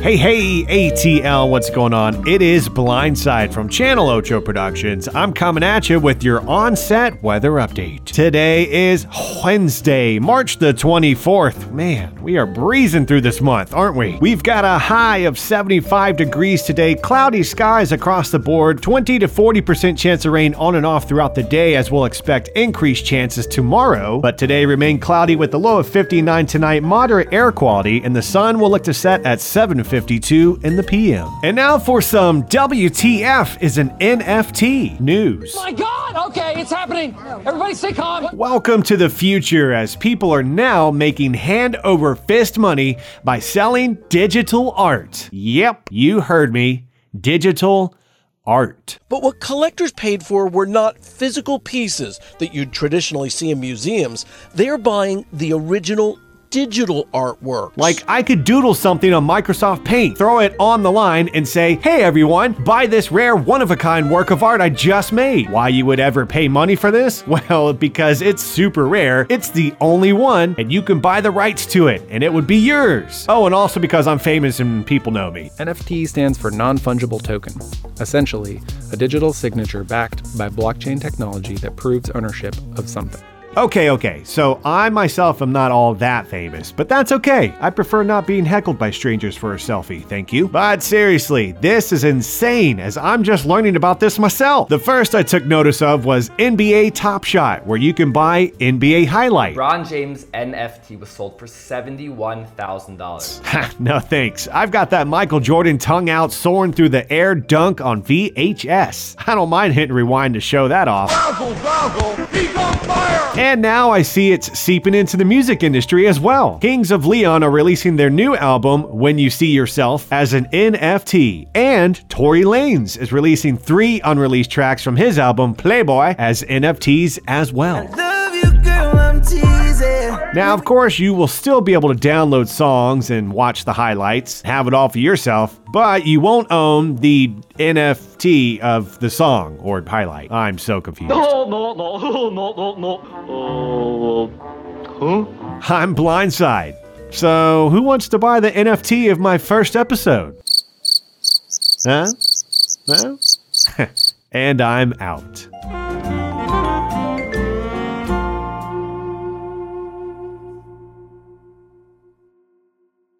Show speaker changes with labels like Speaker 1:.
Speaker 1: Hey, hey, ATL, what's going on? It is Blindside from Channel Ocho Productions. I'm coming at you with your on-set weather update. Today is Wednesday, March the 24th. Man, we are breezing through this month, aren't we? We've got a high of 75 degrees today, cloudy skies across the board, 20 to 40% chance of rain on and off throughout the day, as we'll expect increased chances tomorrow. But today remain cloudy with a low of 59 tonight, moderate air quality, and the sun will look to set at 7 52 in the PM. And now for some WTF is an NFT news.
Speaker 2: My God! Okay, it's happening. Everybody stay calm.
Speaker 1: Welcome to the future as people are now making hand over fist money by selling digital art. Yep, you heard me. Digital art.
Speaker 3: But what collectors paid for were not physical pieces that you'd traditionally see in museums. They're buying the original digital artwork.
Speaker 1: Like I could doodle something on Microsoft Paint, throw it on the line, and say, hey everyone, buy this rare one of a kind work of art I just made. Why you would ever pay money for this? Well, because it's super rare, it's the only one, and you can buy the rights to it, and it would be yours. Oh, and also because I'm famous and people know me.
Speaker 4: NFT stands for non fungible token, essentially, a digital signature backed by blockchain technology that proves ownership of something.
Speaker 1: Okay, okay, so I myself am not all that famous, but that's okay. I prefer not being heckled by strangers for a selfie, thank you. But seriously, this is insane as I'm just learning about this myself. The first I took notice of was NBA Top Shot, where you can buy NBA highlight.
Speaker 5: LeBron James NFT was sold for $71,000.
Speaker 1: no thanks. I've got that Michael Jordan tongue out soaring through the air dunk on VHS. I don't mind hitting rewind to show that off. he's on fire! And now I see it's seeping into the music industry as well. Kings of Leon are releasing their new album, When You See Yourself, as an NFT. And Tory Lanez is releasing three unreleased tracks from his album, Playboy, as NFTs as well. Now, of course, you will still be able to download songs and watch the highlights, have it all for yourself, but you won't own the NFT of the song or highlight. I'm so confused.
Speaker 2: No, no, no, no, no, no. Uh, huh?
Speaker 1: I'm Blindside. So, who wants to buy the NFT of my first episode? Huh? No? and I'm out.